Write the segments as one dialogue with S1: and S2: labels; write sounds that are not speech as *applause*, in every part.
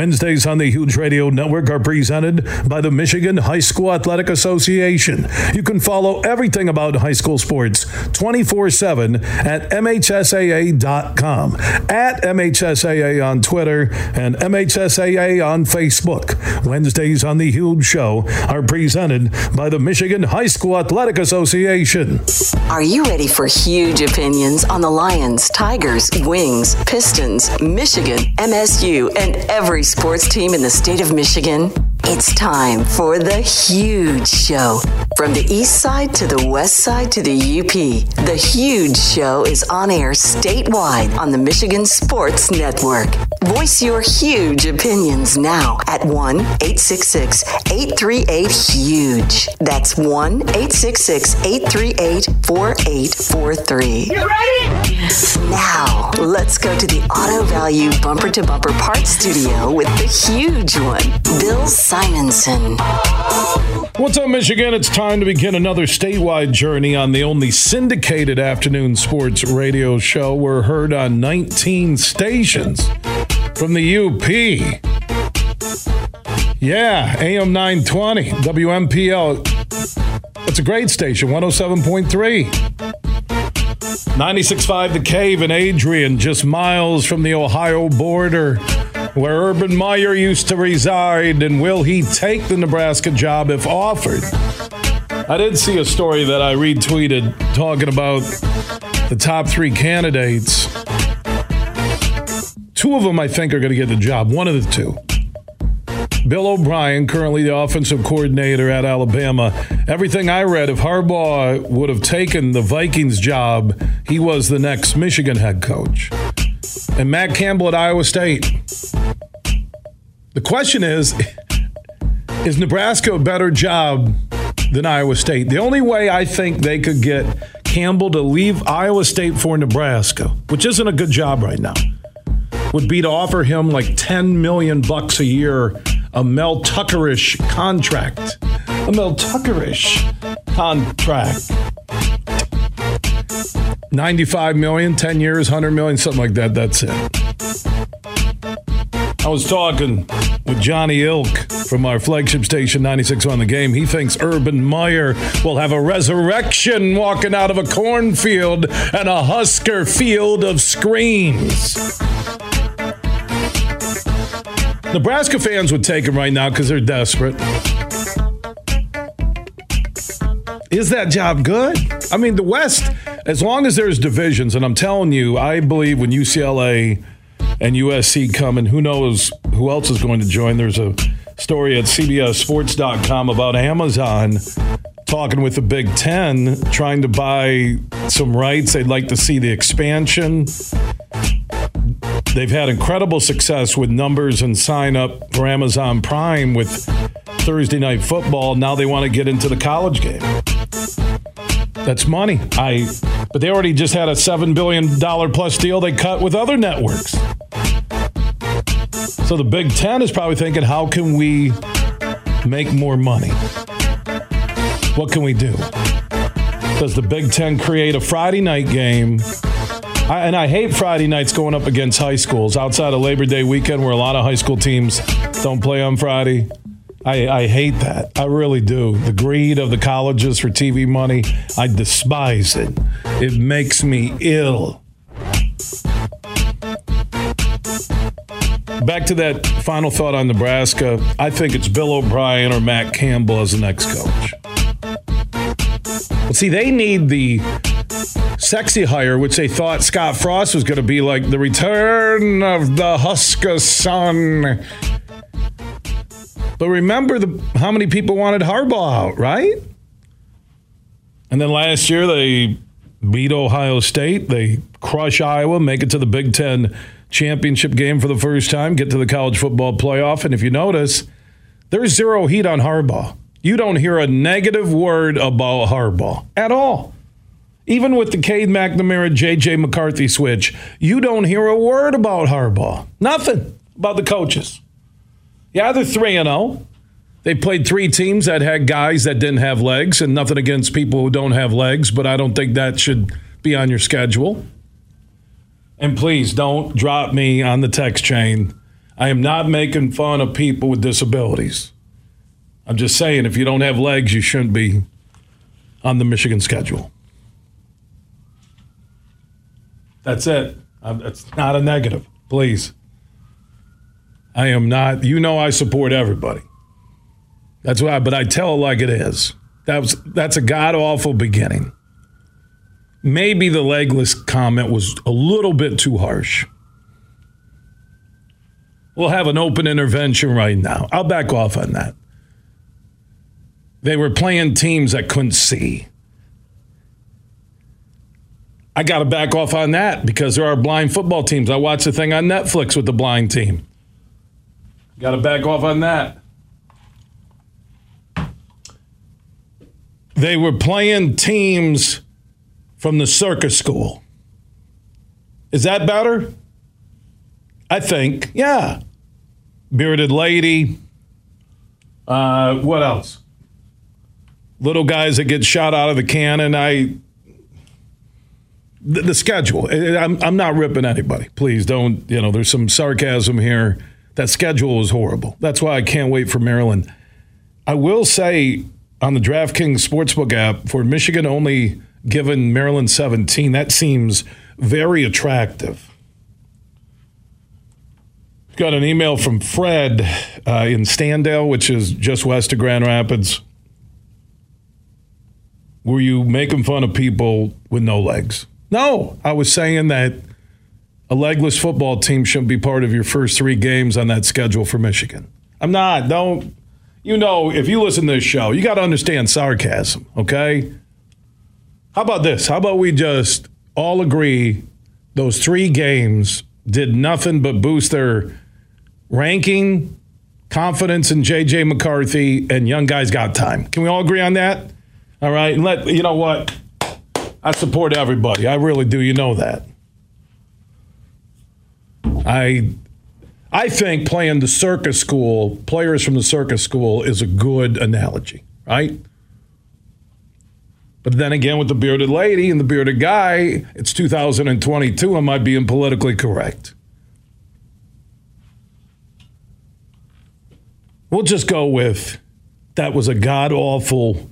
S1: Wednesdays on the Huge Radio Network are presented by the Michigan High School Athletic Association. You can follow everything about high school sports 24 7 at MHSAA.com, at MHSAA on Twitter, and MHSAA on Facebook. Wednesdays on the Huge Show are presented by the Michigan High School Athletic Association.
S2: Are you ready for huge opinions on the Lions, Tigers, Wings, Pistons, Michigan, MSU, and every sports team in the state of Michigan? It's time for the huge show. From the east side to the west side to the UP, the huge show is on air statewide on the Michigan Sports Network. Voice your huge opinions now at 1 866 838 HUGE. That's 1 866 838 4843. You ready? Now, let's go to the Auto Value Bumper to Bumper Parts Studio with the huge one, Bill Simonson.
S1: What's up, Michigan? It's time to begin another statewide journey on the only syndicated afternoon sports radio show. We're heard on 19 stations from the UP. Yeah, AM 920, WMPL. It's a great station, 107.3. 96.5 The Cave in Adrian, just miles from the Ohio border, where Urban Meyer used to reside. And will he take the Nebraska job if offered? I did see a story that I retweeted talking about the top three candidates. Two of them, I think, are going to get the job. One of the two. Bill O'Brien, currently the offensive coordinator at Alabama. Everything I read, if Harbaugh would have taken the Vikings job, he was the next Michigan head coach. And Matt Campbell at Iowa State. The question is is Nebraska a better job than Iowa State? The only way I think they could get Campbell to leave Iowa State for Nebraska, which isn't a good job right now, would be to offer him like 10 million bucks a year a Mel Tuckerish contract. A Mel Tuckerish contract. 95 million, 10 years, 100 million, something like that. That's it. I was talking with Johnny Ilk from our flagship station 96 on the game. He thinks Urban Meyer will have a resurrection walking out of a cornfield and a Husker field of screams. Nebraska fans would take him right now because they're desperate. Is that job good? I mean, the West, as long as there's divisions, and I'm telling you, I believe when UCLA and USC come, and who knows who else is going to join. There's a story at CBSSports.com about Amazon talking with the Big Ten, trying to buy some rights. They'd like to see the expansion. They've had incredible success with numbers and sign up for Amazon Prime with Thursday night football. Now they want to get into the college game. That's money. I but they already just had a seven billion dollar plus deal they cut with other networks. So the Big Ten is probably thinking, how can we make more money? What can we do? Does the Big Ten create a Friday night game? I, and I hate Friday nights going up against high schools outside of Labor Day weekend where a lot of high school teams don't play on Friday. I, I, hate that. I really do. The greed of the colleges for TV money, I despise it. It makes me ill. Back to that final thought on Nebraska. I think it's Bill O'Brien or Matt Campbell as the next coach. But see, they need the sexy hire, which they thought Scott Frost was going to be like the return of the Husker son. But remember the how many people wanted Harbaugh out, right? And then last year they beat Ohio State, they crush Iowa, make it to the Big Ten championship game for the first time, get to the college football playoff, and if you notice, there's zero heat on Harbaugh. You don't hear a negative word about Harbaugh at all. Even with the Cade McNamara, J.J. McCarthy switch, you don't hear a word about Harbaugh. Nothing about the coaches. Yeah, they're 3 0. They played three teams that had guys that didn't have legs, and nothing against people who don't have legs, but I don't think that should be on your schedule. And please don't drop me on the text chain. I am not making fun of people with disabilities. I'm just saying, if you don't have legs, you shouldn't be on the Michigan schedule. That's it. It's not a negative. Please. I am not, you know, I support everybody. That's why, but I tell it like it is. That was, that's a god awful beginning. Maybe the legless comment was a little bit too harsh. We'll have an open intervention right now. I'll back off on that. They were playing teams that couldn't see. I got to back off on that because there are blind football teams. I watched a thing on Netflix with the blind team. Got to back off on that. They were playing teams from the circus school. Is that better? I think, yeah. Bearded lady. Uh, what else? Little guys that get shot out of the cannon. I the, the schedule. I'm, I'm not ripping anybody. Please don't, you know, there's some sarcasm here. That schedule was horrible. That's why I can't wait for Maryland. I will say on the DraftKings Sportsbook app for Michigan only given Maryland 17, that seems very attractive. Got an email from Fred uh, in Standale, which is just west of Grand Rapids. Were you making fun of people with no legs? No, I was saying that a legless football team shouldn't be part of your first three games on that schedule for Michigan. I'm not. Don't. You know, if you listen to this show, you got to understand sarcasm, okay? How about this? How about we just all agree those three games did nothing but boost their ranking, confidence in JJ McCarthy, and young guys got time. Can we all agree on that? All right. Let you know what? I support everybody. I really do. You know that. I I think playing the circus school, players from the circus school is a good analogy, right? But then again, with the bearded lady and the bearded guy, it's 2022. Am I being politically correct? We'll just go with that was a god awful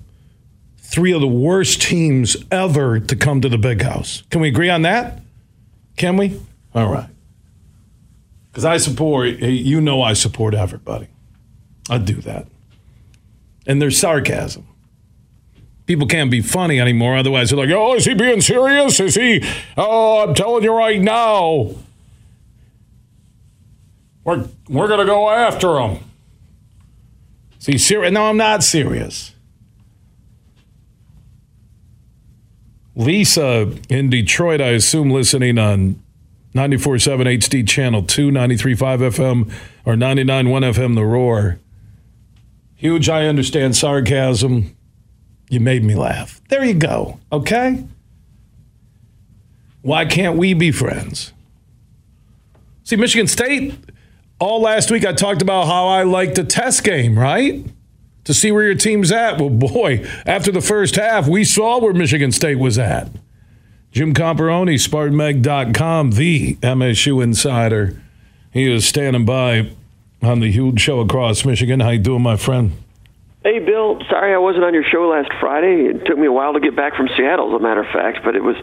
S1: three of the worst teams ever to come to the big house. Can we agree on that? Can we? All right. Because I support, you know, I support everybody. I do that. And there's sarcasm. People can't be funny anymore. Otherwise, they're like, oh, is he being serious? Is he? Oh, I'm telling you right now. We're, we're going to go after him. Is he serious? No, I'm not serious. Lisa in Detroit, I assume, listening on 94.7 HD Channel 2, 93.5 FM, or 99.1 FM The Roar. Huge, I understand sarcasm. You made me laugh. There you go, okay? Why can't we be friends? See, Michigan State, all last week I talked about how I like the test game, right? to see where your team's at. Well, boy, after the first half, we saw where Michigan State was at. Jim Comparoni, SpartanMag.com, the MSU insider. He is standing by on the huge show across Michigan. How you doing, my friend?
S3: Hey, Bill. Sorry I wasn't on your show last Friday. It took me a while to get back from Seattle, as a matter of fact, but it was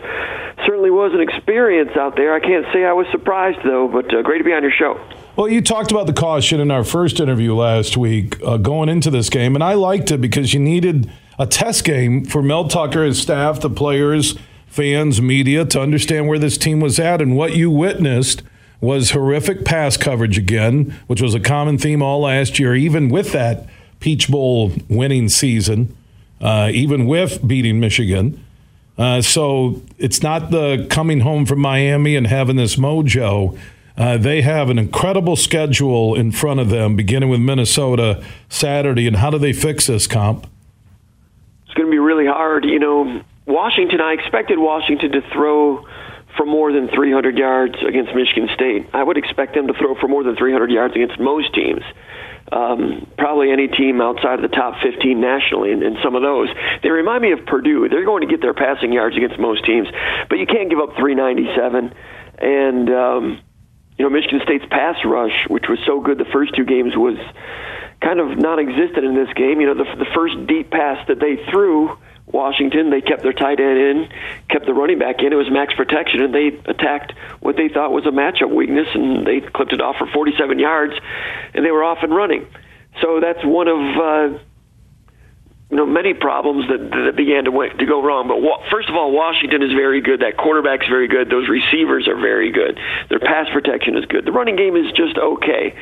S3: certainly was an experience out there. I can't say I was surprised though, but uh, great to be on your show.
S1: Well, you talked about the caution in our first interview last week uh, going into this game, and I liked it because you needed a test game for Mel Tucker, his staff, the players, fans, media to understand where this team was at. And what you witnessed was horrific pass coverage again, which was a common theme all last year, even with that Peach Bowl winning season, uh, even with beating Michigan. Uh, so it's not the coming home from Miami and having this mojo. Uh, they have an incredible schedule in front of them, beginning with Minnesota Saturday. And how do they fix this, Comp?
S3: It's going to be really hard. You know, Washington, I expected Washington to throw for more than 300 yards against Michigan State. I would expect them to throw for more than 300 yards against most teams. um, probably any team outside of the top 15 nationally, and, and some of those. They remind me of Purdue. They're going to get their passing yards against most teams, but you can't give up 397. And um, you know, Michigan State's pass rush, which was so good the first two games, was kind of non-existent in this game. You know, the, the first deep pass that they threw Washington, they kept their tight end in, kept the running back in. It was max protection, and they attacked what they thought was a matchup weakness, and they clipped it off for 47 yards, and they were off and running. So that's one of uh, you know many problems that, that began to went, to go wrong. But wa- first of all, Washington is very good. That quarterback's very good. Those receivers are very good. Their pass protection is good. The running game is just okay.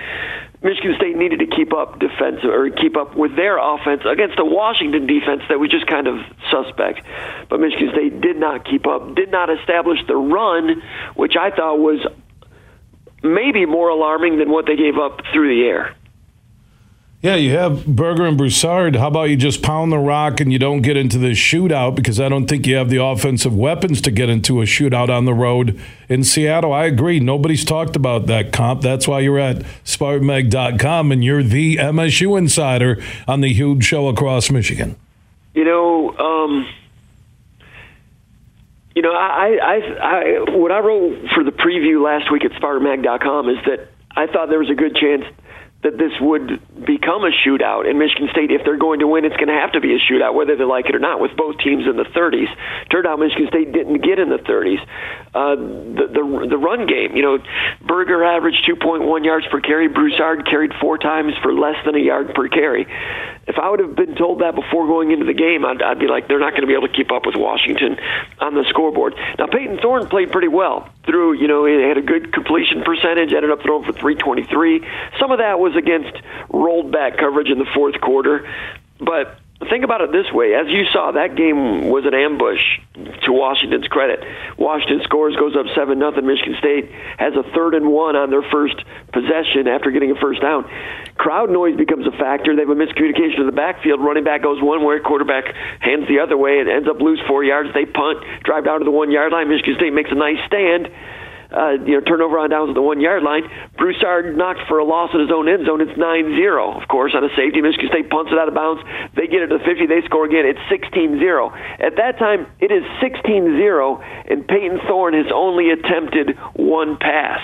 S3: Michigan State needed to keep up defense or keep up with their offense against a Washington defense that was just kind of suspect. But Michigan State did not keep up, did not establish the run, which I thought was maybe more alarming than what they gave up through the air.
S1: Yeah, you have Berger and Broussard. How about you just pound the rock and you don't get into this shootout because I don't think you have the offensive weapons to get into a shootout on the road in Seattle. I agree. Nobody's talked about that comp. That's why you're at SpartanMag.com and you're the MSU insider on the huge show across Michigan.
S3: You know, um, you know, I, I, I, what I wrote for the preview last week at SpartanMag.com is that I thought there was a good chance that this would become a shootout in Michigan State. If they're going to win, it's going to have to be a shootout, whether they like it or not, with both teams in the 30s. Turned out Michigan State didn't get in the 30s. Uh, the, the the run game, you know, Berger averaged 2.1 yards per carry. Broussard carried four times for less than a yard per carry. If I would have been told that before going into the game, I'd, I'd be like, they're not going to be able to keep up with Washington on the scoreboard. Now, Payton Thorne played pretty well through, you know, he had a good completion percentage, ended up throwing for 323. Some of that was against rolled back coverage in the fourth quarter, but think about it this way: as you saw, that game was an ambush. To Washington's credit, Washington scores, goes up seven nothing. Michigan State has a third and one on their first possession after getting a first down. Crowd noise becomes a factor. They have a miscommunication in the backfield. Running back goes one way, quarterback hands the other way, and ends up lose four yards. They punt, drive down to the one yard line. Michigan State makes a nice stand uh, you know, turnover on downs at the one yard line. Broussard knocked for a loss in his own end zone. It's 9 0. Of course, on a safety, Michigan State punts it out of bounds. They get it to the 50. They score again. It's 16 0. At that time, it is 16 0, and Payton Thorne has only attempted one pass.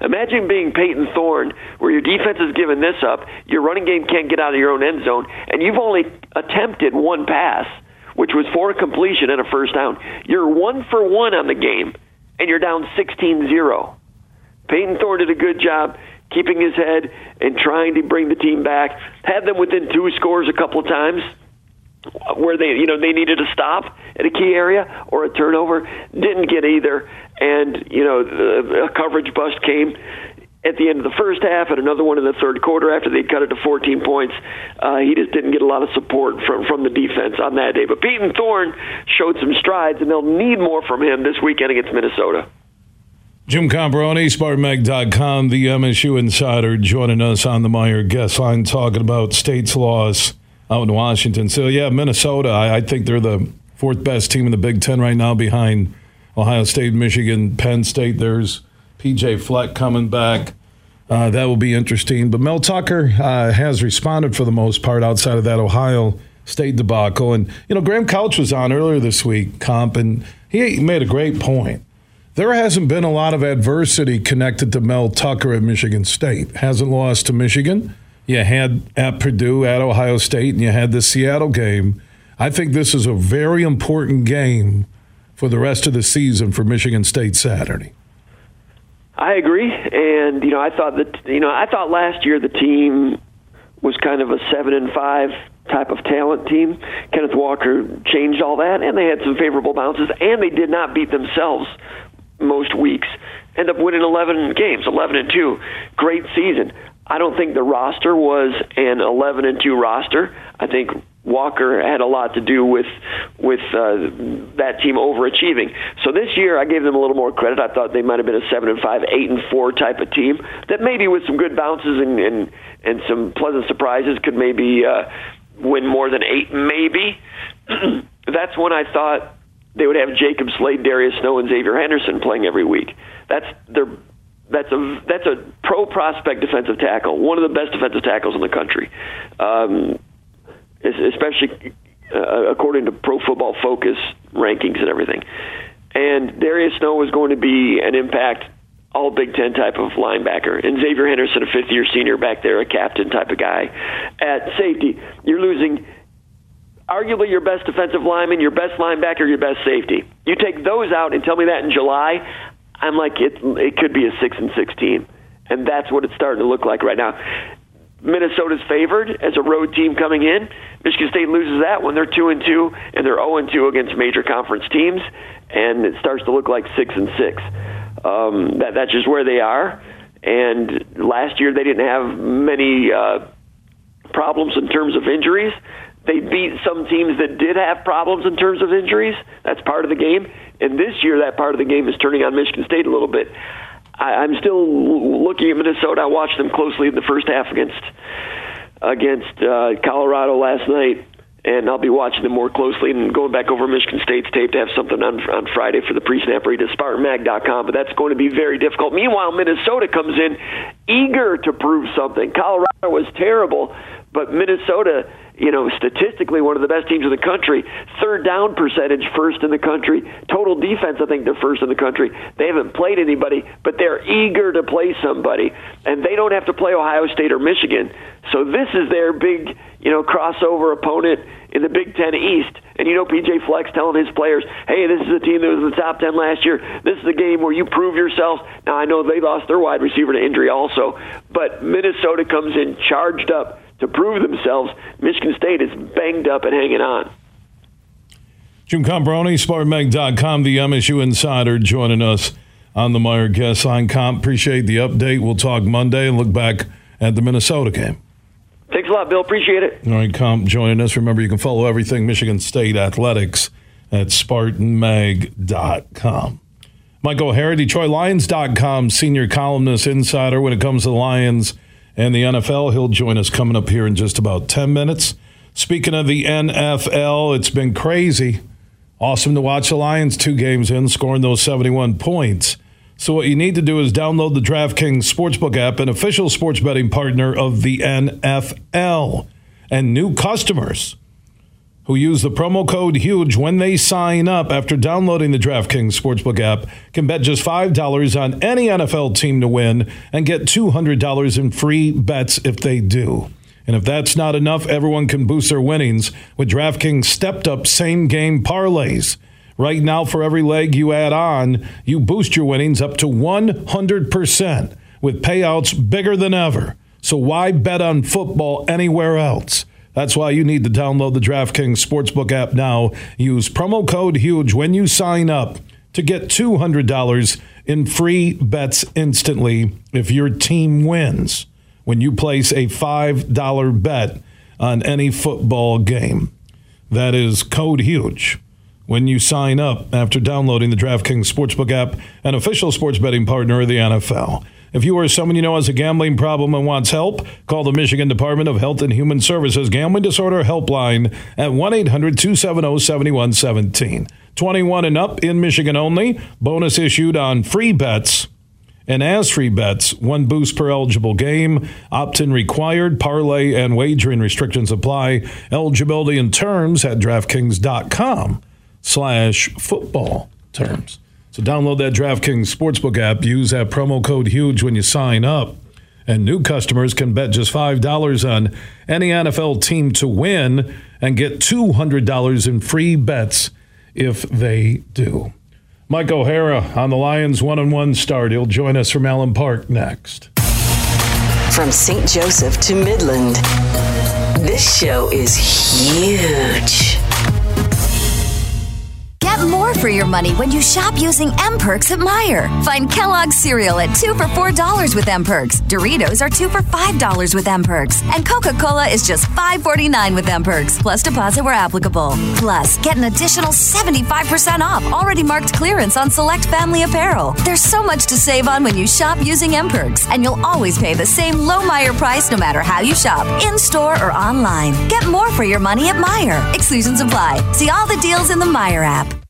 S3: Imagine being Payton Thorne, where your defense is giving this up, your running game can't get out of your own end zone, and you've only attempted one pass, which was for a completion and a first down. You're one for one on the game and you're down 16-0. Payton Thorne did a good job keeping his head and trying to bring the team back. Had them within two scores a couple of times where they you know they needed to stop at a key area or a turnover didn't get either and you know a coverage bust came at the end of the first half and another one in the third quarter after they cut it to 14 points. Uh, he just didn't get a lot of support from from the defense on that day. But Payton Thorne showed some strides, and they'll need more from him this weekend against Minnesota.
S1: Jim Comparoni, SpartanMag.com, the MSU insider, joining us on the Meijer guest line talking about state's loss out in Washington. So, yeah, Minnesota, I, I think they're the fourth best team in the Big Ten right now behind Ohio State, Michigan, Penn State. There's PJ Fleck coming back. Uh, that will be interesting. But Mel Tucker uh, has responded for the most part outside of that Ohio State debacle. And, you know, Graham Couch was on earlier this week, Comp, and he made a great point. There hasn't been a lot of adversity connected to Mel Tucker at Michigan State. Hasn't lost to Michigan. You had at Purdue, at Ohio State, and you had the Seattle game. I think this is a very important game for the rest of the season for Michigan State Saturday.
S3: I agree, and you know, I thought that you know, I thought last year the team was kind of a seven and five type of talent team. Kenneth Walker changed all that, and they had some favorable bounces, and they did not beat themselves most weeks. End up winning 11 games, 11 and two. Great season. I don't think the roster was an 11 and two roster. I think Walker had a lot to do with with uh, that team overachieving. So this year, I gave them a little more credit. I thought they might have been a seven and five, eight and four type of team that maybe with some good bounces and and, and some pleasant surprises could maybe uh, win more than eight. Maybe *clears throat* that's when I thought they would have Jacob Slade, Darius Snow, and Xavier Henderson playing every week. That's their that's a that's a pro prospect defensive tackle, one of the best defensive tackles in the country, um, especially uh, according to Pro Football Focus rankings and everything. And Darius Snow is going to be an impact all Big Ten type of linebacker. And Xavier Henderson, a fifth year senior back there, a captain type of guy. At safety, you're losing arguably your best defensive lineman, your best linebacker, your best safety. You take those out and tell me that in July, I'm like it. It could be a six and six team, and that's what it's starting to look like right now. Minnesota's favored as a road team coming in. Michigan State loses that when they're two and two, and they're zero and two against major conference teams, and it starts to look like six and six. Um, that that's just where they are. And last year they didn't have many uh, problems in terms of injuries. They beat some teams that did have problems in terms of injuries. That's part of the game. And this year, that part of the game is turning on Michigan State a little bit. I, I'm still looking at Minnesota. I watched them closely in the first half against against uh, Colorado last night, and I'll be watching them more closely and going back over Michigan State's tape to have something on on Friday for the pre-snap read at SpartanMag.com. But that's going to be very difficult. Meanwhile, Minnesota comes in eager to prove something. Colorado was terrible, but Minnesota you know, statistically one of the best teams in the country. Third down percentage, first in the country. Total defense, I think they're first in the country. They haven't played anybody, but they're eager to play somebody, and they don't have to play Ohio State or Michigan. So this is their big, you know, crossover opponent in the Big Ten East. And you know, PJ Fleck telling his players, "Hey, this is a team that was in the top ten last year. This is a game where you prove yourself." Now I know they lost their wide receiver to injury also, but Minnesota comes in charged up to prove themselves. Michigan State is banged up and hanging on.
S1: Jim Comparoni, SpartanMag.com, the MSU Insider, joining us on the Meijer Guest Line. Comp, appreciate the update. We'll talk Monday and look back at the Minnesota game.
S3: Thanks a lot, Bill. Appreciate it.
S1: All right, Comp, joining us. Remember, you can follow everything Michigan State Athletics at SpartanMag.com. Mike O'Hara, DetroitLions.com, senior columnist, insider when it comes to the Lions – and the NFL. He'll join us coming up here in just about 10 minutes. Speaking of the NFL, it's been crazy. Awesome to watch the Lions two games in, scoring those 71 points. So, what you need to do is download the DraftKings Sportsbook app, an official sports betting partner of the NFL. And new customers who use the promo code HUGE when they sign up after downloading the DraftKings Sportsbook app can bet just $5 on any NFL team to win and get $200 in free bets if they do. And if that's not enough, everyone can boost their winnings with DraftKings stepped up same game parlays. Right now, for every leg you add on, you boost your winnings up to 100% with payouts bigger than ever. So why bet on football anywhere else? That's why you need to download the DraftKings Sportsbook app now. Use promo code HUGE when you sign up to get $200 in free bets instantly if your team wins when you place a $5 bet on any football game. That is code HUGE when you sign up after downloading the DraftKings Sportsbook app, an official sports betting partner of the NFL. If you or someone you know has a gambling problem and wants help, call the Michigan Department of Health and Human Services Gambling Disorder Helpline at 1 800 270 7117. 21 and up in Michigan only. Bonus issued on free bets. And as free bets, one boost per eligible game. Opt-in required. Parlay and wagering restrictions apply. Eligibility and terms at DraftKings.com slash football terms. So download that DraftKings Sportsbook app. Use that promo code HUGE when you sign up. And new customers can bet just $5 on any NFL team to win and get $200 in free bets if they do. Mike O'Hara on the Lions one on one start. He'll join us from Allen Park next.
S2: From St. Joseph to Midland, this show is huge.
S4: More for your money when you shop using M Perks at Meijer. Find Kellogg's cereal at two for four dollars with M Perks. Doritos are two for five dollars with M Perks, and Coca Cola is just five forty nine with M Perks plus deposit where applicable. Plus, get an additional seventy five percent off already marked clearance on select family apparel. There's so much to save on when you shop using M Perks, and you'll always pay the same low Meijer price no matter how you shop, in store or online. Get more for your money at Meijer. Exclusions apply. See all the deals in the Meijer app.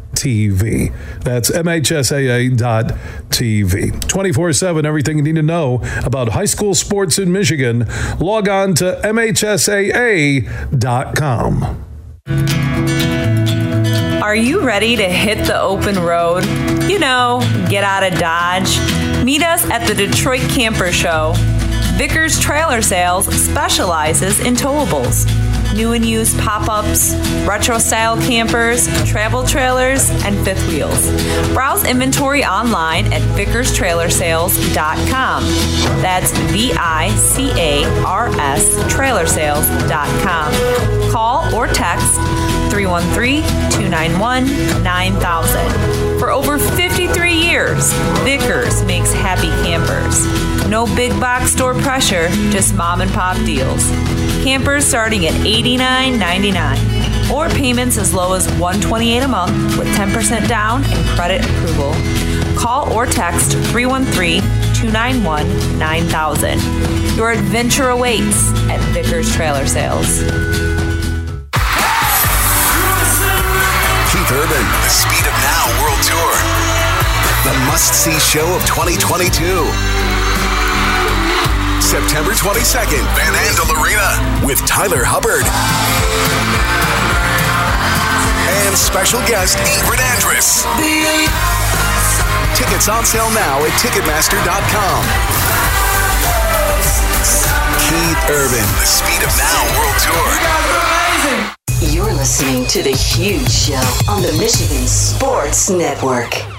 S1: TV. That's MHSAA.tv. 24 7, everything you need to know about high school sports in Michigan. Log on to MHSAA.com.
S5: Are you ready to hit the open road? You know, get out of Dodge? Meet us at the Detroit Camper Show. Vickers Trailer Sales specializes in towables new and used pop ups, retro style campers, travel trailers, and fifth wheels. Browse inventory online at vickerstrailersales.com. That's V I C A R S trailersales.com. Call or text 313 291 9000. For over 53 years, Vickers makes happy campers. No big box store pressure, just mom and pop deals. Campers starting at $89.99 or payments as low as 128 a month with 10% down and credit approval. Call or text 313 291 9000. Your adventure awaits at Vickers Trailer Sales.
S6: Keith Urban, the Speed of Now World Tour. The must see show of 2022. September 22nd, Van Andel Arena with Tyler Hubbard. And special guest Ingrid Andress. Tickets on sale now at Ticketmaster.com. Keith Urban, the Speed of Now World
S2: Tour. You're listening to The Huge Show on the Michigan Sports Network.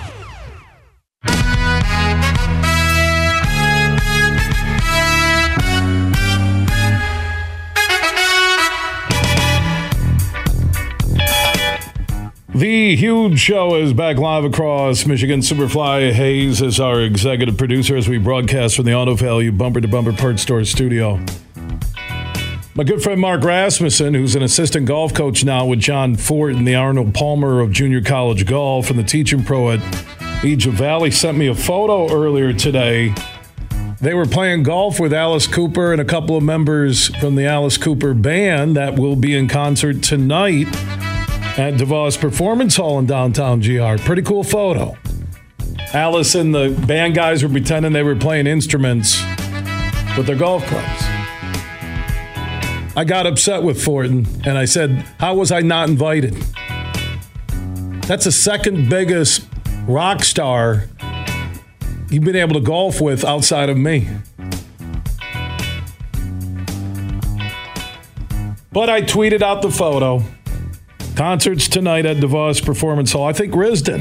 S1: The huge show is back live across Michigan. Superfly Hayes is our executive producer as we broadcast from the Auto Value Bumper to Bumper Parts Store studio. My good friend Mark Rasmussen, who's an assistant golf coach now with John Fortin the Arnold Palmer of junior college golf and the teaching pro at Egypt Valley, sent me a photo earlier today. They were playing golf with Alice Cooper and a couple of members from the Alice Cooper band that will be in concert tonight at DeVos Performance Hall in downtown GR. Pretty cool photo. Alice and the band guys were pretending they were playing instruments with their golf clubs. I got upset with Fortin and I said, How was I not invited? That's the second biggest rock star you've been able to golf with outside of me. But I tweeted out the photo. Concerts tonight at DeVos Performance Hall. I think Risdon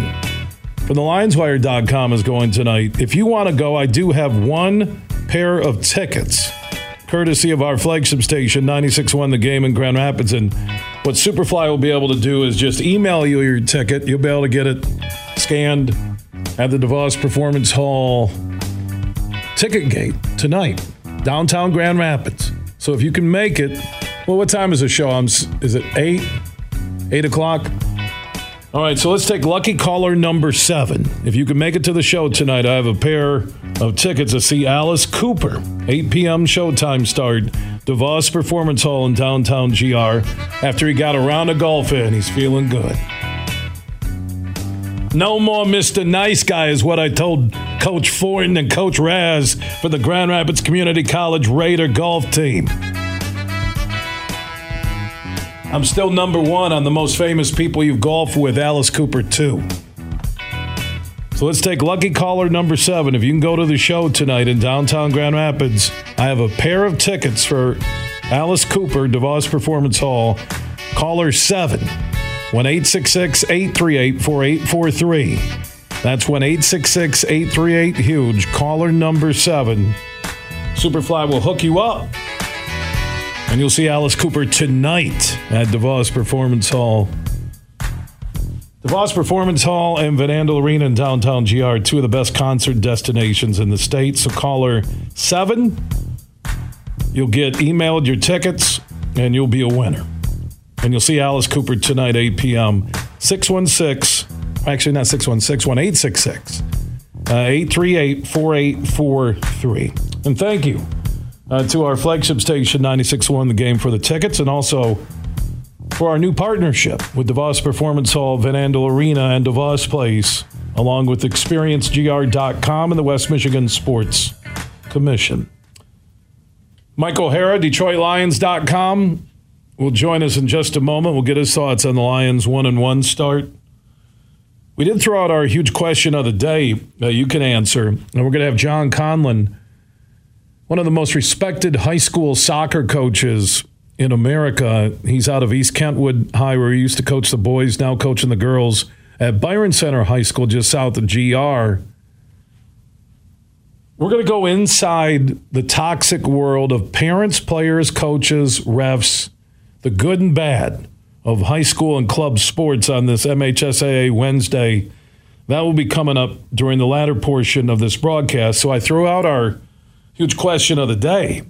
S1: from the LionsWire.com is going tonight. If you want to go, I do have one pair of tickets, courtesy of our flagship station, 96.1 The Game in Grand Rapids. And what Superfly will be able to do is just email you your ticket. You'll be able to get it scanned at the DeVos Performance Hall ticket gate tonight, downtown Grand Rapids. So if you can make it, well, what time is the show? I'm, is it 8? 8 o'clock? All right, so let's take lucky caller number seven. If you can make it to the show tonight, I have a pair of tickets to see Alice Cooper. 8 p.m. showtime start. DeVos Performance Hall in downtown GR. After he got a round of golf in, he's feeling good. No more Mr. Nice Guy is what I told Coach Fortin and Coach Raz for the Grand Rapids Community College Raider golf team. I'm still number one on the most famous people you've golfed with, Alice Cooper, too. So let's take lucky caller number seven. If you can go to the show tonight in downtown Grand Rapids, I have a pair of tickets for Alice Cooper, DeVos Performance Hall, Caller 7 1 838 4843. That's 1 838 Huge. Caller number 7. Superfly will hook you up. And you'll see Alice Cooper tonight at DeVos Performance Hall. DeVos Performance Hall and Van Andel Arena in downtown GR, are two of the best concert destinations in the state. So call her 7, you'll get emailed your tickets and you'll be a winner. And you'll see Alice Cooper tonight, 8 p.m. 616, actually not 616, 1866 uh, 838 4843. And thank you uh, to our flagship station, 96.1 The Game, for the tickets and also for our new partnership with DeVos Performance Hall, Van Andel Arena, and DeVos Place, along with ExperienceGR.com and the West Michigan Sports Commission. Mike O'Hara, DetroitLions.com, will join us in just a moment. We'll get his thoughts on the Lions' one and one start. We did throw out our huge question of the day that you can answer, and we're going to have John Conlon, one of the most respected high school soccer coaches in America. He's out of East Kentwood High, where he used to coach the boys, now coaching the girls at Byron Center High School, just south of GR. We're going to go inside the toxic world of parents, players, coaches, refs, the good and bad of high school and club sports on this MHSAA Wednesday. That will be coming up during the latter portion of this broadcast. So I threw out our huge question of the day.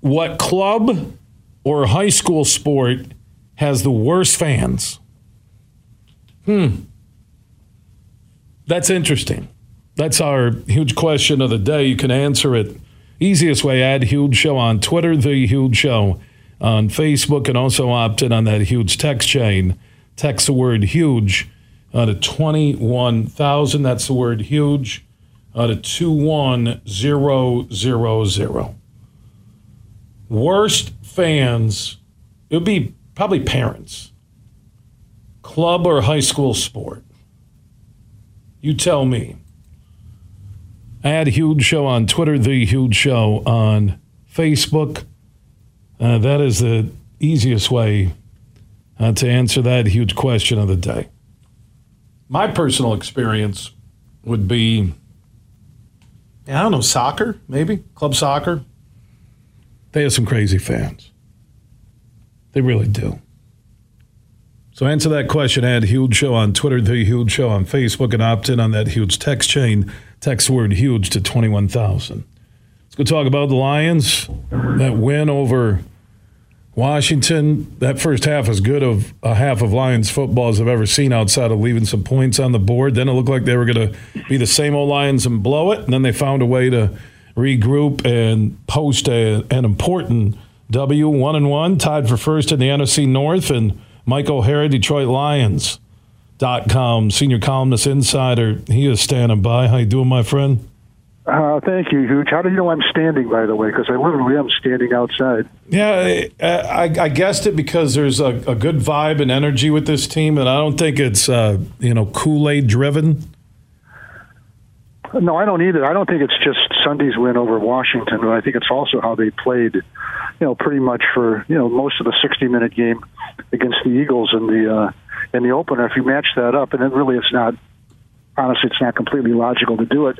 S1: What club or high school sport has the worst fans? Hmm. That's interesting. That's our huge question of the day. You can answer it easiest way add huge show on Twitter, the huge show on Facebook, and also opt in on that huge text chain. Text the word huge uh, to 21,000. That's the word huge uh, to 21000. Worst fans, it would be probably parents. Club or high school sport? You tell me. Add Huge Show on Twitter, The Huge Show on Facebook. Uh, that is the easiest way uh, to answer that huge question of the day. My personal experience would be, I don't know, soccer, maybe, club soccer. They have some crazy fans. They really do. So answer that question. Add Huge Show on Twitter, The Huge Show on Facebook, and opt in on that huge text chain. Text word huge to 21,000. Let's go talk about the Lions. That win over Washington. That first half was good of a half of Lions football as I've ever seen outside of leaving some points on the board. Then it looked like they were going to be the same old Lions and blow it. And then they found a way to regroup and post a, an important W, one and one, tied for first in the NFC North. And Mike O'Hara, Detroit Lions. Dot com senior columnist insider. He is standing by. How you doing, my friend?
S7: Uh, thank you, Huge. How do you know I'm standing, by the way? Because I literally am standing outside.
S1: Yeah, I, I guessed it because there's a, a, good vibe and energy with this team, and I don't think it's uh, you know Kool Aid driven.
S7: No, I don't either. I don't think it's just Sunday's win over Washington, but I think it's also how they played. You know, pretty much for you know most of the 60 minute game against the Eagles in the uh, in the opener. If you match that up, and it really it's not honestly it's not completely logical to do it.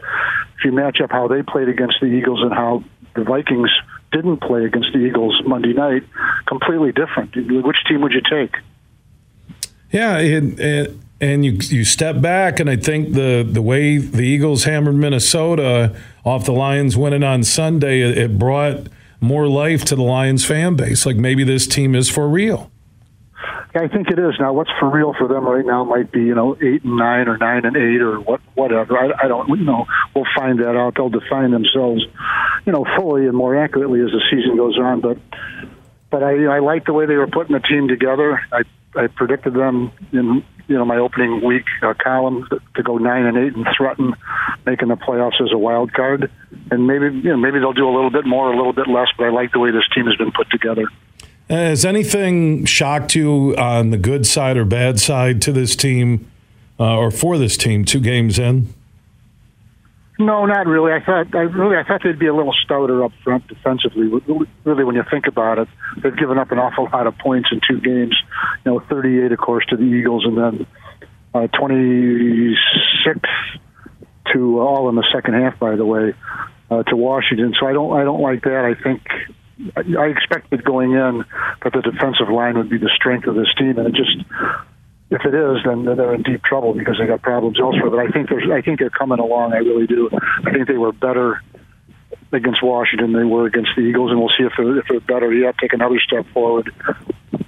S7: If you match up how they played against the Eagles and how the Vikings didn't play against the Eagles Monday night, completely different. Which team would you take?
S1: Yeah, and, and, and you you step back, and I think the the way the Eagles hammered Minnesota off the Lions winning on Sunday, it, it brought more life to the Lions fan base. Like maybe this team is for real.
S7: I think it is now. What's for real for them right now might be you know eight and nine or nine and eight or what whatever. I, I don't you know. We'll find that out. They'll define themselves, you know, fully and more accurately as the season goes on. But but I you know, I like the way they were putting the team together. I I predicted them in you know my opening week uh, column to go nine and eight and threaten making the playoffs as a wild card. And maybe you know maybe they'll do a little bit more, a little bit less. But I like the way this team has been put together.
S1: Has anything shocked you on the good side or bad side to this team, uh, or for this team, two games in?
S7: No, not really. I thought I really I thought they'd be a little stouter up front defensively. Really, when you think about it, they've given up an awful lot of points in two games. You know, 38, of course, to the Eagles, and then uh, 26 to all in the second half. By the way, uh, to Washington. So I don't I don't like that. I think I expected going in that the defensive line would be the strength of this team, and it just if it is, then they're in deep trouble because they got problems elsewhere. But I think there's, I think they're coming along. I really do. I think they were better against Washington than they were against the Eagles, and we'll see if they're, if they're better yet. Take another step forward,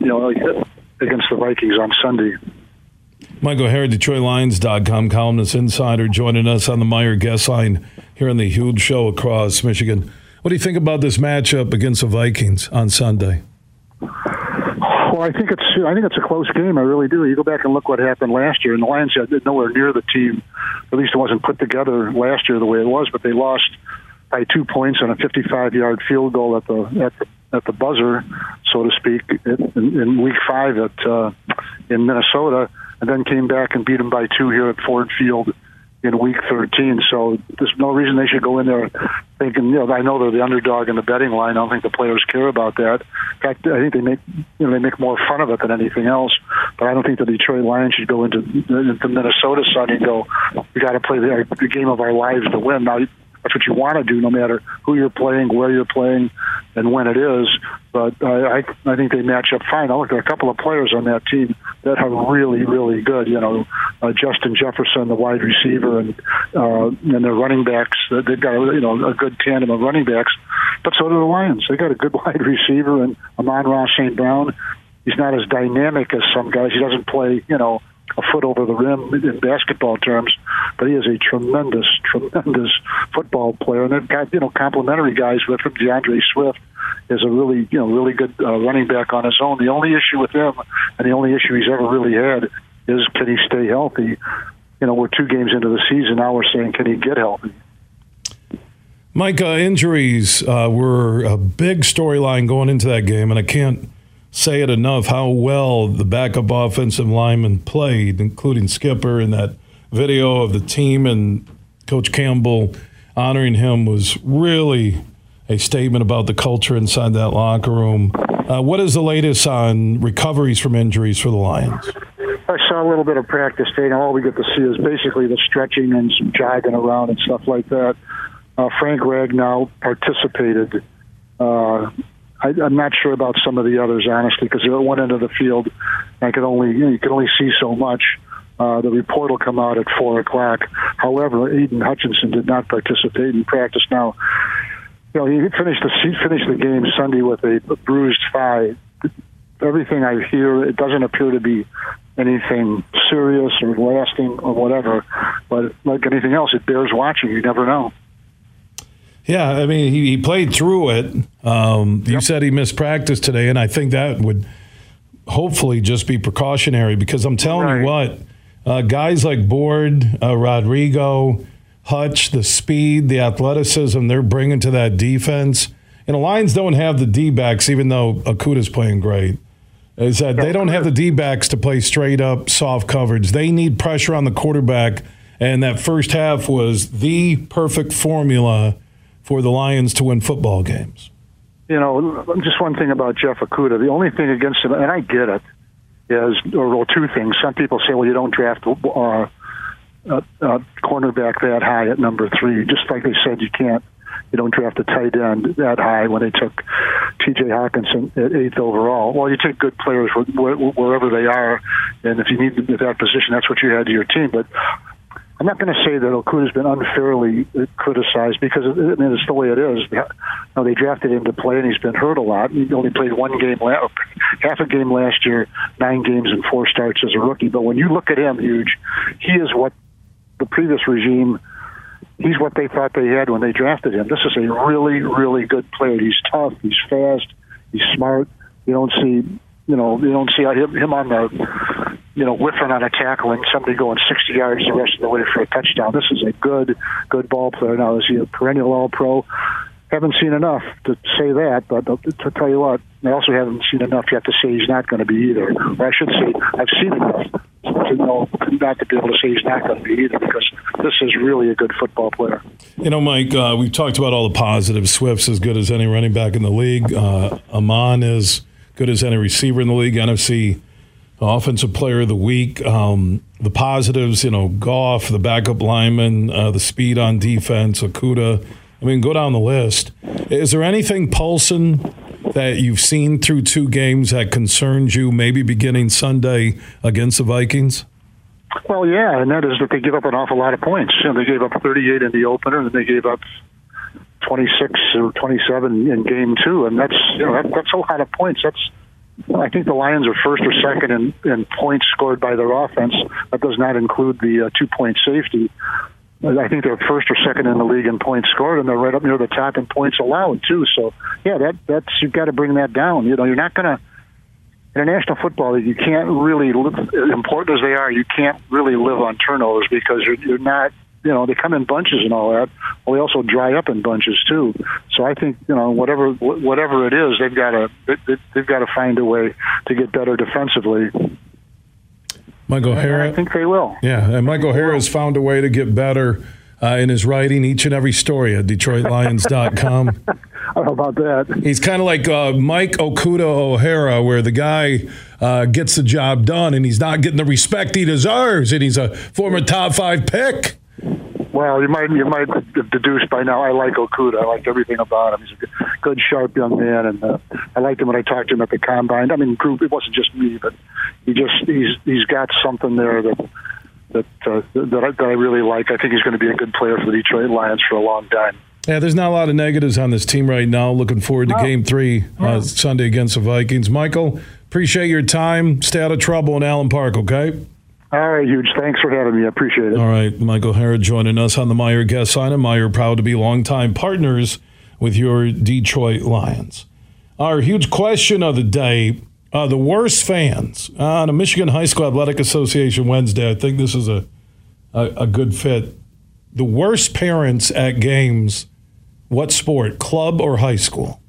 S7: you know, against the Vikings on Sunday.
S1: Michael O'Hara, DetroitLions.com columnist insider, joining us on the Meijer guest line here on the huge show across Michigan. What do you think about this matchup against the Vikings on Sunday?
S7: Well, I think it's I think it's a close game. I really do. You go back and look what happened last year, and the Lions had nowhere near the team. At least it wasn't put together last year the way it was. But they lost by two points on a 55-yard field goal at the at the, at the buzzer, so to speak, in, in Week Five at uh, in Minnesota, and then came back and beat them by two here at Ford Field in week 13. So there's no reason they should go in there thinking, you know, I know they're the underdog in the betting line. I don't think the players care about that. In fact, I think they make, you know, they make more fun of it than anything else. But I don't think the Detroit Lions should go into, into Minnesota Sunday and go, we got to play the, the game of our lives to win. Now, that's what you want to do, no matter who you're playing, where you're playing, and when it is. But I, I, I think they match up fine. I look at a couple of players on that team that are really, really good. You know, uh, Justin Jefferson, the wide receiver, and uh, and their running backs. They've got you know a good tandem of running backs. But so do the Lions. They got a good *laughs* wide receiver and Amon-Ra St. Brown. He's not as dynamic as some guys. He doesn't play, you know, a foot over the rim in basketball terms, but he is a tremendous, tremendous football player. And they've got you know complimentary guys with him. D'Andre Swift is a really you know really good uh, running back on his own. The only issue with him, and the only issue he's ever really had, is can he stay healthy? You know, we're two games into the season now. We're saying can he get healthy?
S1: Mike, uh, injuries uh, were a big storyline going into that game, and I can't say it enough how well the backup offensive lineman played, including Skipper in that video of the team and Coach Campbell honoring him was really a statement about the culture inside that locker room. Uh, what is the latest on recoveries from injuries for the Lions?
S7: I saw a little bit of practice today, and all we get to see is basically the stretching and some jogging around and stuff like that. Uh, Frank Ragnow participated. Uh, I, I'm not sure about some of the others, honestly, because they're at one end of the field. And I could only you, know, you can only see so much. Uh, the report will come out at four o'clock. However, Aidan Hutchinson did not participate in practice. Now, you know, he finished the he finished the game Sunday with a bruised thigh. Everything I hear, it doesn't appear to be anything serious or lasting or whatever. But like anything else, it bears watching. You never know.
S1: Yeah, I mean, he, he played through it. Um, you said he missed practice today, and I think that would hopefully just be precautionary because I'm telling right. you what, uh, guys like Board, uh, Rodrigo, Hutch, the speed, the athleticism they're bringing to that defense. And the Lions don't have the D backs, even though Okudah's playing great. Is that they don't have the D backs to play straight up soft coverage. They need pressure on the quarterback. And that first half was the perfect formula for the Lions to win football games?
S7: You know, just one thing about Jeff Okudah. The only thing against him, and I get it, is or well, two things. Some people say, well, you don't draft uh, a, a cornerback that high at number three, just like they said you can't. You don't draft a tight end that high when they took T.J. Hockenson at eighth overall. Well, you take good players wherever they are, and if you need them at that position, that's what you add to your team. But I'm not going to say that Okudah's been unfairly criticized because I mean, it's the way it is. You know, they drafted him to play, and he's been hurt a lot. He only played one game, half a game last year, nine games and four starts as a rookie. But when you look at him, huge, he is what the previous regime. He's what they thought they had when they drafted him. This is a really, really good player. He's tough. He's fast. He's smart. You don't see, you know, you don't see him on the you know, whiffing on a tackle and somebody going 60 yards the rest of the way for a touchdown. This is a good, good ball player. Now, is he a perennial All Pro? Haven't seen enough to say that, but to tell you what, I also haven't seen enough yet to say he's not going to be either. Or I should say, I've seen enough to know not to be able to say he's not going to be either because this is really a good football player.
S1: You know, Mike, uh, we've talked about all the positives. Swift's as good as any running back in the league. Uh, Amon is good as any receiver in the league. NFC offensive player of the week. Um, the positives, you know, Goff, the backup lineman, uh, the speed on defense, Okudah. I mean, go down the list. Is there anything, Paulsen, that you've seen through two games that concerns you, maybe beginning Sunday against the Vikings?
S7: Well, yeah, and that is that they give up an awful lot of points. You know, they gave up 38 in the opener, and they gave up 26 or 27 in game two, and that's you know that, that's a lot of points. That's I think the Lions are first or second in, in points scored by their offense. That does not include the uh, two point safety. I think they're first or second in the league in points scored, and they're right up near the top in points allowed too. So, yeah, that that's you've got to bring that down. You know, you're not going to in a national football league. You can't really, live, important as they are, you can't really live on turnovers because you're, you're not. You know, they come in bunches and all that. Well, they also dry up in bunches too. So I think you know whatever whatever it is, they've got to they've got to find a way to get better defensively.
S1: Mike O'Hara.
S7: I think they will.
S1: Yeah, and Mike O'Hara has found a way to get better uh, in his writing each and every story at DetroitLions.com. *laughs*
S7: About that?
S1: He's kind of like uh, Mike Okudah O'Hara, where the guy uh, gets the job done and he's not getting the respect he deserves, and he's a former top five pick.
S7: Well, you might you might have deduced by now. I like Okudah. I like everything about him. He's a good, good sharp young man, and uh, I liked him when I talked to him at the combine. I mean, group. It wasn't just me, but he just he's he's got something there that that uh, that, I, that I really like. I think he's going to be a good player for the Detroit Lions for a long time.
S1: Yeah, there's not a lot of negatives on this team right now. Looking forward to
S7: No.
S1: Game Three uh, Sunday against the Vikings. Michael, appreciate your time. Stay out of trouble in Allen Park, okay?
S7: All right, huge. Thanks for having me. I appreciate it.
S1: All right, Mike O'Hara joining us on the Meijer guest sign. And Meijer proud to be longtime partners with your Detroit Lions. Our huge question of the day: uh, the worst fans on a Michigan High School Athletic Association Wednesday. I think this is a, a a good fit. The worst parents at games. What sport? Club or high school?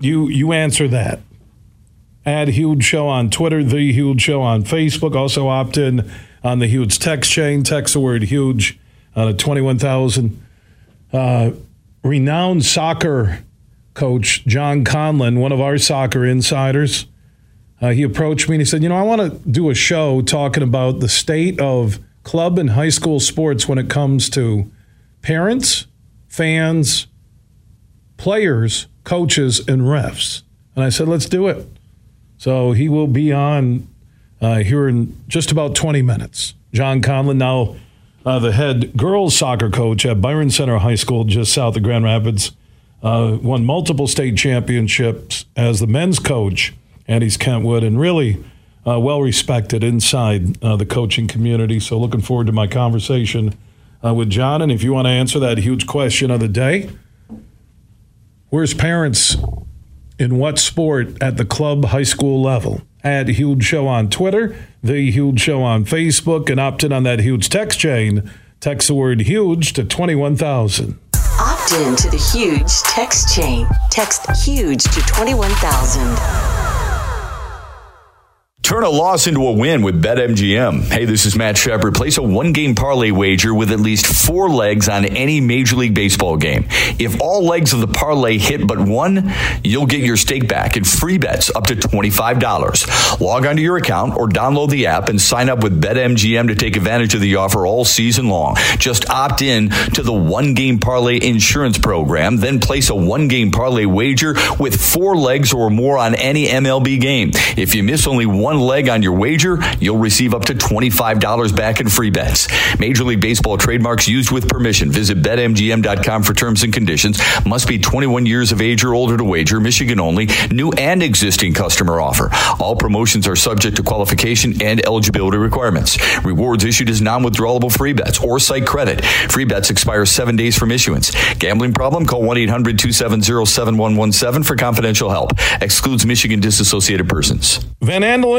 S1: You you answer that. Add Huge Show on Twitter, The Huge Show on Facebook. Also opt in on the Huge text chain. Text the word huge on a 21,000. Uh, renowned soccer coach John Conlon, one of our soccer insiders, uh, he approached me and he said, You know, I want to do a show talking about the state of club and high school sports when it comes to parents, fans, players, coaches, and refs. And I said, Let's do it. So he will be on uh, here in just about 20 minutes. John Conlon, now uh, the head girls soccer coach at Byron Center High School, just south of Grand Rapids, uh, won multiple state championships as the men's coach at East Kentwood, and really uh, well respected inside uh, the coaching community. So looking forward to my conversation uh, with John. And if you want to answer that huge question of the day, where's parents in what sport at the club high school level? Add Huge Show on Twitter, The Huge Show on Facebook, and opt in on that huge text chain. Text the word huge to 21,000.
S2: Opt in to the huge text chain. Text huge to 21,000.
S8: Turn a loss into a win with BetMGM. Hey, this is Matt Shepard. Place a one game parlay wager with at least four legs on any Major League Baseball game. If all legs of the parlay hit but one, you'll get your stake back in free bets up to $25. Log onto your account or download the app and sign up with BetMGM to take advantage of the offer all season long. Just opt in to the one game parlay insurance program, then place a one game parlay wager with four legs or more on any MLB game. If you miss only one leg on your wager, you'll receive up to $25 back in free bets. Major League Baseball trademarks used with permission. Visit betmgm.com for terms and conditions. Must be 21 years of age or older to wager. Michigan only. New and existing customer offer. All promotions are subject to qualification and eligibility requirements. Rewards issued as non-withdrawable free bets or site credit. Free bets expire seven days from issuance. Gambling problem? Call 1-800-270-7117 for confidential help. Excludes Michigan disassociated persons.
S1: Van Andel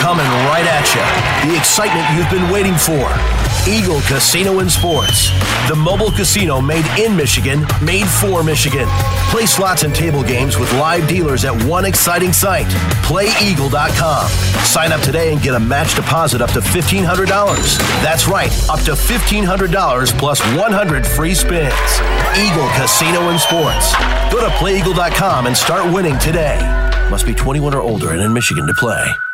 S9: Coming right at you. The excitement you've been waiting for. Eagle Casino and Sports. The mobile casino made in Michigan, made for Michigan. Play slots and table games with live dealers at one exciting site. PlayEagle.com. Sign up today and get a match deposit up to $1,500. That's right, up to $1,500 plus 100 free spins. Eagle Casino and Sports. Go to PlayEagle.com and start winning today. Must be 21 or older and in Michigan to play.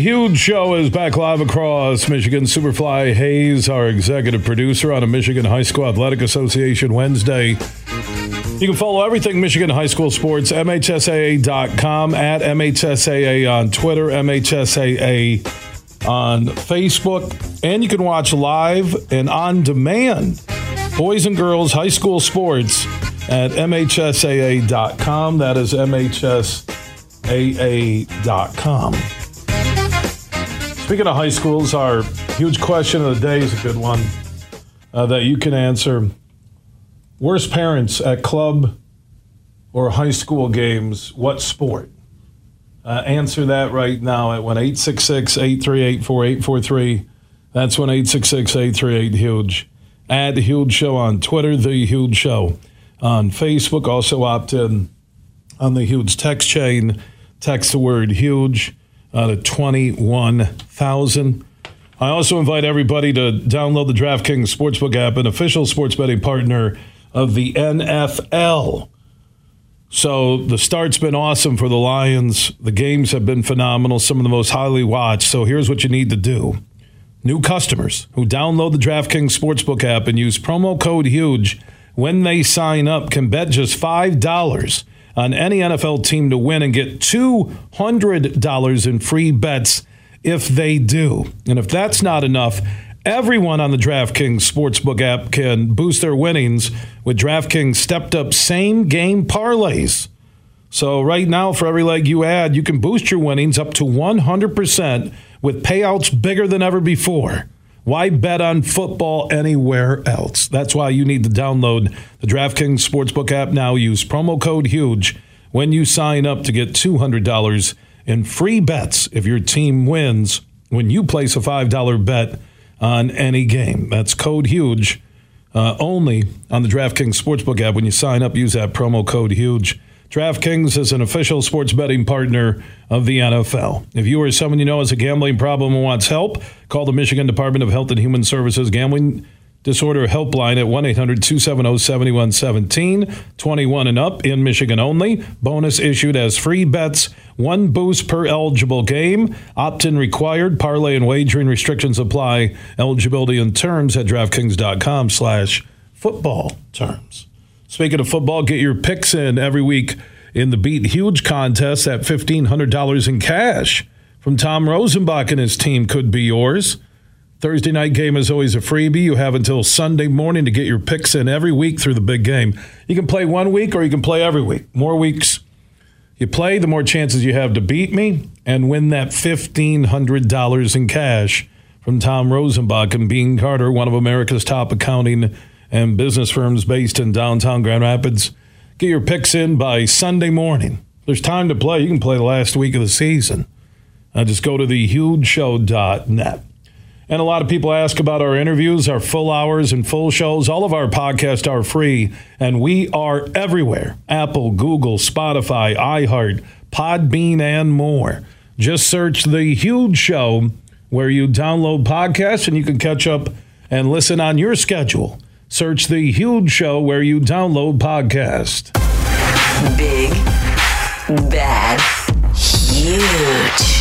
S1: Huge show is back live across Michigan. Superfly Hayes, our executive producer on a Michigan High School Athletic Association Wednesday. You can follow everything Michigan High School Sports, MHSAA.com, at MHSAA on Twitter, MHSAA on Facebook, and you can watch live and on demand boys and girls high school sports at MHSAA.com. That is MHSAA.com. Speaking of high schools, our huge question of the day is a good one uh, that you can answer. Worst parents at club or high school games, what sport? Uh, answer that right now at 1 866 838 4843. That's 1 866 838 Huge. Add Huge Show on Twitter, The Huge Show on Facebook. Also opt in on the Huge text chain. Text the word Huge out of 21,000. I also invite everybody to download the DraftKings Sportsbook app, an official sports betting partner of the NFL. So the start's been awesome for the Lions. The games have been phenomenal, some of the most highly watched. So here's what you need to do. New customers who download the DraftKings Sportsbook app and use promo code HUGE when they sign up can bet just $5 on any NFL team to win and get $200 in free bets if they do. And if that's not enough, everyone on the DraftKings Sportsbook app can boost their winnings with DraftKings stepped up same game parlays. So, right now, for every leg you add, you can boost your winnings up to 100% with payouts bigger than ever before. Why bet on football anywhere else? That's why you need to download the DraftKings Sportsbook app now. Use promo code HUGE when you sign up to get $200 in free bets if your team wins when you place a $5 bet on any game. That's code HUGE uh, only on the DraftKings Sportsbook app. When you sign up, use that promo code HUGE. DraftKings is an official sports betting partner of the NFL. If you or someone you know has a gambling problem and wants help, call the Michigan Department of Health and Human Services Gambling Disorder Helpline at 1 800 270 7117. 21 and up in Michigan only. Bonus issued as free bets, one boost per eligible game. Opt in required. Parlay and wagering restrictions apply. Eligibility and terms at DraftKings.com slash football terms. Speaking of football, get your picks in every week in the Beat Huge contest. That $1,500 in cash from Tom Rosenbach and his team could be yours. Thursday night game is always a freebie. You have until Sunday morning to get your picks in every week through the big game. You can play one week or you can play every week. More weeks you play, the more chances you have to beat me and win that $1,500 in cash from Tom Rosenbach and Beene Garter, one of America's top accounting and business firms based in downtown Grand Rapids. Get your picks in by Sunday morning. There's time to play. You can play the last week of the season. Uh, just go to thehugeshow.net. And a lot of people ask about our interviews, our full hours and full shows. All of our podcasts are free, and we are everywhere Apple, Google, Spotify, iHeart, Podbean, and more. Just search The Huge Show where you download podcasts and you can catch up and listen on your schedule. Search The Huge Show where you download podcast.
S2: Big, bad, huge.